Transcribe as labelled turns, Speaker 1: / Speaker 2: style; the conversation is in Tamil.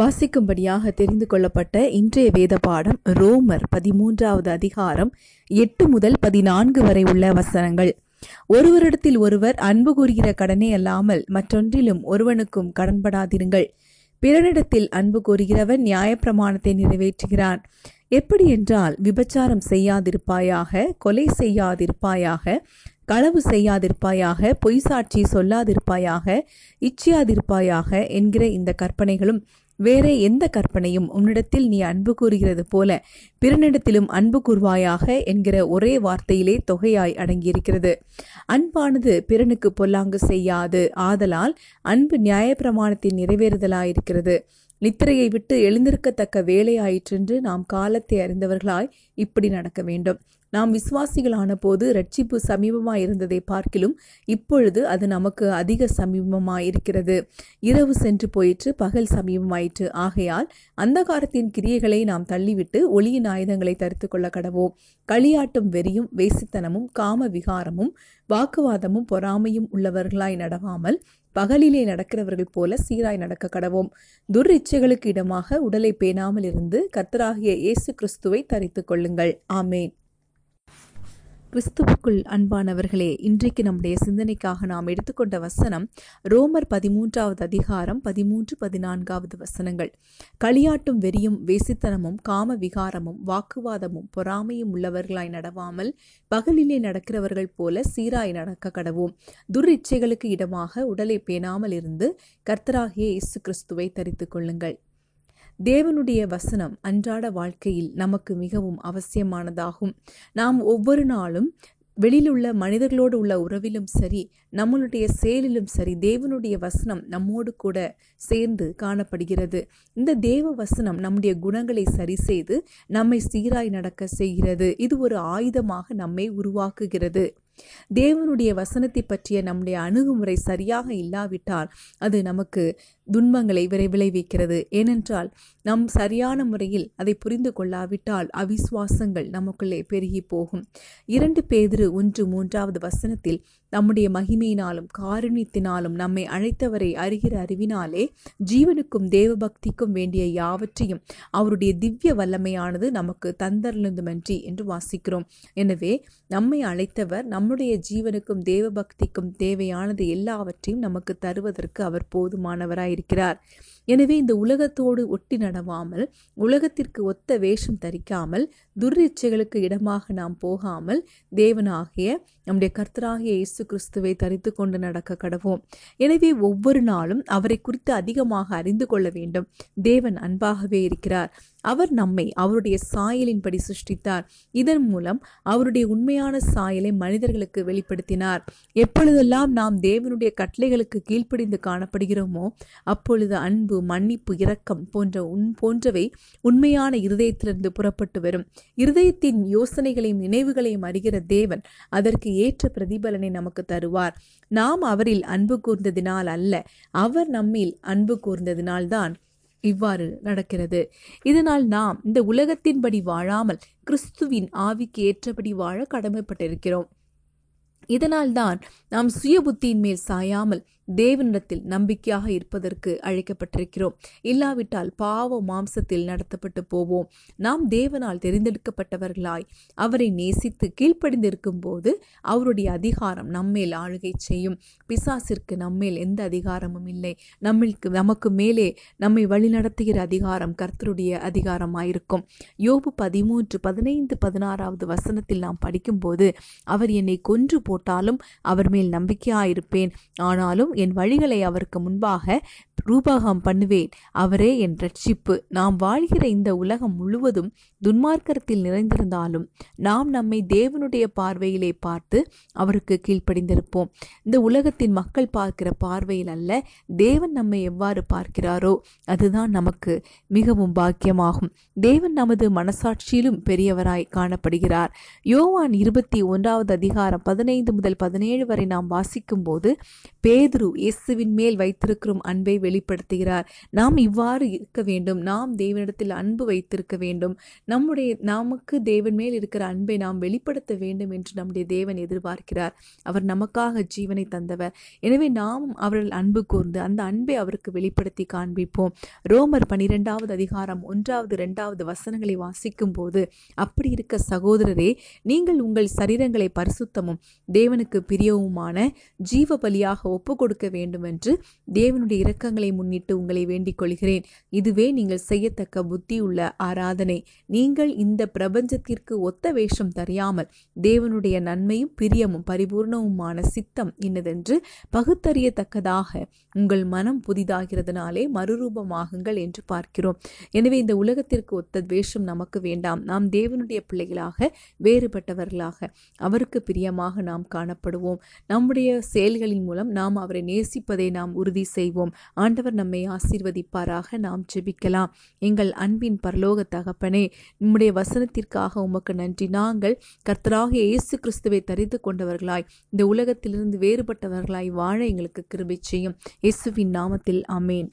Speaker 1: வாசிக்கும்படியாக தெரிந்து கொள்ளப்பட்ட இன்றைய வேத பாடம் ரோமர் பதிமூன்றாவது அதிகாரம் எட்டு முதல் பதினான்கு வரை உள்ள வசனங்கள் ஒருவரிடத்தில் ஒருவர் அன்பு கூறுகிற கடனே அல்லாமல் மற்றொன்றிலும் ஒருவனுக்கும் கடன்படாதிருங்கள் பிறனிடத்தில் அன்பு கூறுகிறவன் நியாயப்பிரமாணத்தை நிறைவேற்றுகிறான் எப்படி என்றால் விபச்சாரம் செய்யாதிருப்பாயாக கொலை செய்யாதிருப்பாயாக களவு செய்யாதிருப்பாயாக பொய் சாட்சி சொல்லாதிருப்பாயாக இச்சியாதிருப்பாயாக என்கிற இந்த கற்பனைகளும் வேற எந்த கற்பனையும் உன்னிடத்தில் நீ அன்பு கூறுகிறது போல பிறனிடத்திலும் அன்பு கூறுவாயாக என்கிற ஒரே வார்த்தையிலே தொகையாய் அடங்கியிருக்கிறது அன்பானது பிறனுக்கு பொல்லாங்கு செய்யாது ஆதலால் அன்பு நியாயப்பிரமாணத்தின் நிறைவேறுதலாயிருக்கிறது நித்திரையை விட்டு எழுந்திருக்கத்தக்க வேலையாயிற்றென்று நாம் காலத்தை அறிந்தவர்களாய் இப்படி நடக்க வேண்டும் நாம் விசுவாசிகளான போது ரட்சிப்பு சமீபமாக இருந்ததை பார்க்கிலும் இப்பொழுது அது நமக்கு அதிக சமீபமாக இருக்கிறது இரவு சென்று போயிற்று பகல் சமீபமாயிற்று ஆகையால் அந்த காலத்தின் கிரியைகளை நாம் தள்ளிவிட்டு ஒளியின் ஆயுதங்களை தரித்து கொள்ள கடவோம் களியாட்டும் வெறியும் வேசித்தனமும் காம விகாரமும் வாக்குவாதமும் பொறாமையும் உள்ளவர்களாய் நடவாமல் பகலிலே நடக்கிறவர்கள் போல சீராய் நடக்க கடவோம் துர் இச்சைகளுக்கு இடமாக உடலை பேணாமல் இருந்து கத்தராகிய இயேசு கிறிஸ்துவை தரித்து கொள்ளுங்கள் ஆமேன் கிறிஸ்துவுக்குள் அன்பானவர்களே இன்றைக்கு நம்முடைய சிந்தனைக்காக நாம் எடுத்துக்கொண்ட வசனம் ரோமர் பதிமூன்றாவது அதிகாரம் பதிமூன்று பதினான்காவது வசனங்கள் களியாட்டும் வெறியும் வேசித்தனமும் காம விகாரமும் வாக்குவாதமும் பொறாமையும் உள்ளவர்களாய் நடவாமல் பகலிலே நடக்கிறவர்கள் போல சீராய் நடக்க கடவோம் துரிச்சைகளுக்கு இடமாக உடலை பேணாமல் இருந்து கர்த்தராகிய இயேசு கிறிஸ்துவை தரித்து கொள்ளுங்கள் தேவனுடைய வசனம் அன்றாட வாழ்க்கையில் நமக்கு மிகவும் அவசியமானதாகும் நாம் ஒவ்வொரு நாளும் வெளியில் உள்ள மனிதர்களோடு உள்ள உறவிலும் சரி நம்மளுடைய செயலிலும் சரி தேவனுடைய வசனம் நம்மோடு கூட சேர்ந்து காணப்படுகிறது இந்த தேவ வசனம் நம்முடைய குணங்களை சரி செய்து நம்மை சீராய் நடக்க செய்கிறது இது ஒரு ஆயுதமாக நம்மை உருவாக்குகிறது தேவனுடைய வசனத்தை பற்றிய நம்முடைய அணுகுமுறை சரியாக இல்லாவிட்டால் அது நமக்கு துன்பங்களை விளைவிக்கிறது ஏனென்றால் நம் சரியான முறையில் அதை புரிந்து கொள்ளாவிட்டால் அவிஸ்வாசங்கள் நமக்குள்ளே பெருகி போகும் இரண்டு பேதிரு ஒன்று மூன்றாவது வசனத்தில் நம்முடைய மகிமையினாலும் காருணித்தினாலும் நம்மை அழைத்தவரை அறிகிற அறிவினாலே ஜீவனுக்கும் தேவபக்திக்கும் வேண்டிய யாவற்றையும் அவருடைய திவ்ய வல்லமையானது நமக்கு தந்தருளுந்துமன்றி என்று வாசிக்கிறோம் எனவே நம்மை அழைத்தவர் நம் நம்முடைய ஜீவனுக்கும் தேவபக்திக்கும் தேவையானது எல்லாவற்றையும் நமக்கு தருவதற்கு அவர் போதுமானவராயிருக்கிறார் எனவே இந்த உலகத்தோடு ஒட்டி நடவாமல் உலகத்திற்கு ஒத்த வேஷம் தரிக்காமல் துர்ரிச்சைகளுக்கு இடமாக நாம் போகாமல் தேவனாகிய நம்முடைய கர்த்தராகிய இயேசு கிறிஸ்துவை தரித்து கொண்டு நடக்க கடவோம் எனவே ஒவ்வொரு நாளும் அவரை குறித்து அதிகமாக அறிந்து கொள்ள வேண்டும் தேவன் அன்பாகவே இருக்கிறார் அவர் நம்மை அவருடைய சாயலின்படி சிருஷ்டித்தார் இதன் மூலம் அவருடைய உண்மையான சாயலை மனிதர்களுக்கு வெளிப்படுத்தினார் எப்பொழுதெல்லாம் நாம் தேவனுடைய கட்டளைகளுக்கு கீழ்ப்படிந்து காணப்படுகிறோமோ அப்பொழுது அன்பு மன்னிப்பு இரக்கம் போன்ற உன் போன்றவை உண்மையான இருதயத்திலிருந்து புறப்பட்டு வரும் இருதயத்தின் யோசனைகளையும் நினைவுகளையும் அறிகிற தேவன் அதற்கு ஏற்ற பிரதிபலனை நமக்கு தருவார் நாம் அவரில் அன்பு கூர்ந்ததினால் அல்ல அவர் நம்மில் அன்பு கூர்ந்ததினால்தான் இவ்வாறு நடக்கிறது இதனால் நாம் இந்த உலகத்தின்படி வாழாமல் கிறிஸ்துவின் ஆவிக்கு ஏற்றபடி வாழ கடமைப்பட்டிருக்கிறோம் இதனால் தான் நாம் சுய புத்தியின் மேல் சாயாமல் தேவனிடத்தில் நம்பிக்கையாக இருப்பதற்கு அழைக்கப்பட்டிருக்கிறோம் இல்லாவிட்டால் பாவ மாம்சத்தில் நடத்தப்பட்டு போவோம் நாம் தேவனால் தெரிந்தெடுக்கப்பட்டவர்களாய் அவரை நேசித்து கீழ்ப்படிந்திருக்கும் போது அவருடைய அதிகாரம் நம்மேல் ஆளுகை செய்யும் பிசாசிற்கு நம்மேல் எந்த அதிகாரமும் இல்லை நம்மளுக்கு நமக்கு மேலே நம்மை வழிநடத்துகிற அதிகாரம் கர்த்தருடைய அதிகாரமாயிருக்கும் யோபு பதிமூன்று பதினைந்து பதினாறாவது வசனத்தில் நாம் படிக்கும்போது அவர் என்னை கொன்று போட்டாலும் அவர் மேல் நம்பிக்கையாயிருப்பேன் ஆனாலும் என் வழிகளை அவருக்கு முன்பாக ரூபாகம் பண்ணுவேன் அவரே என் ரட்சிப்பு நாம் வாழ்கிற இந்த உலகம் முழுவதும் துன்மார்க்கத்தில் நிறைந்திருந்தாலும் நாம் நம்மை தேவனுடைய பார்வையிலே பார்த்து அவருக்கு கீழ்ப்படிந்திருப்போம் இந்த உலகத்தின் மக்கள் பார்க்கிற பார்வையில் அல்ல தேவன் நம்மை எவ்வாறு பார்க்கிறாரோ அதுதான் நமக்கு மிகவும் பாக்கியமாகும் தேவன் நமது மனசாட்சியிலும் பெரியவராய் காணப்படுகிறார் யோவான் இருபத்தி ஒன்றாவது அதிகாரம் பதினைந்து முதல் பதினேழு வரை நாம் வாசிக்கும் போது பேதுரு குரு இயேசுவின் மேல் வைத்திருக்கிறோம் அன்பை வெளிப்படுத்துகிறார் நாம் இவ்வாறு இருக்க வேண்டும் நாம் தேவனிடத்தில் அன்பு வைத்திருக்க வேண்டும் நம்முடைய நமக்கு தேவன் மேல் இருக்கிற அன்பை நாம் வெளிப்படுத்த வேண்டும் என்று நம்முடைய தேவன் எதிர்பார்க்கிறார் அவர் நமக்காக ஜீவனை தந்தவர் எனவே நாம் அவர்கள் அன்பு கூர்ந்து அந்த அன்பை அவருக்கு வெளிப்படுத்தி காண்பிப்போம் ரோமர் பனிரெண்டாவது அதிகாரம் ஒன்றாவது இரண்டாவது வசனங்களை வாசிக்கும் போது அப்படி இருக்க சகோதரரே நீங்கள் உங்கள் சரீரங்களை பரிசுத்தமும் தேவனுக்கு பிரியவுமான ஜீவ பலியாக ஒப்பு கொடுக்க வேண்டுமென்று தேவனுடைய இரக்கங்களை முன்னிட்டு உங்களை வேண்டிக் கொள்கிறேன் இதுவே நீங்கள் செய்யத்தக்க புத்தி உள்ள ஆராதனை நீங்கள் இந்த பிரபஞ்சத்திற்கு ஒத்த வேஷம் தெரியாமல் தேவனுடைய நன்மையும் பிரியமும் பரிபூர்ணவுமான சித்தம் இன்னதென்று பகுத்தறியத்தக்கதாக உங்கள் மனம் புதிதாகிறதுனாலே மறுரூபமாகுங்கள் என்று பார்க்கிறோம் எனவே இந்த உலகத்திற்கு ஒத்த வேஷம் நமக்கு வேண்டாம் நாம் தேவனுடைய பிள்ளைகளாக வேறுபட்டவர்களாக அவருக்கு பிரியமாக நாம் காணப்படுவோம் நம்முடைய செயல்களின் மூலம் நாம் அவரை நேசிப்பதை நாம் உறுதி செய்வோம் ஆண்டவர் நம்மை ஆசீர்வதிப்பாராக நாம் ஜெபிக்கலாம் எங்கள் அன்பின் பரலோக தகப்பனே நம்முடைய வசனத்திற்காக உமக்கு நன்றி நாங்கள் கர்த்தராக இயேசு கிறிஸ்துவை தரித்து கொண்டவர்களாய் இந்த உலகத்திலிருந்து வேறுபட்டவர்களாய் வாழ எங்களுக்கு கிருபி செய்யும் இயேசுவின் நாமத்தில் அமேன்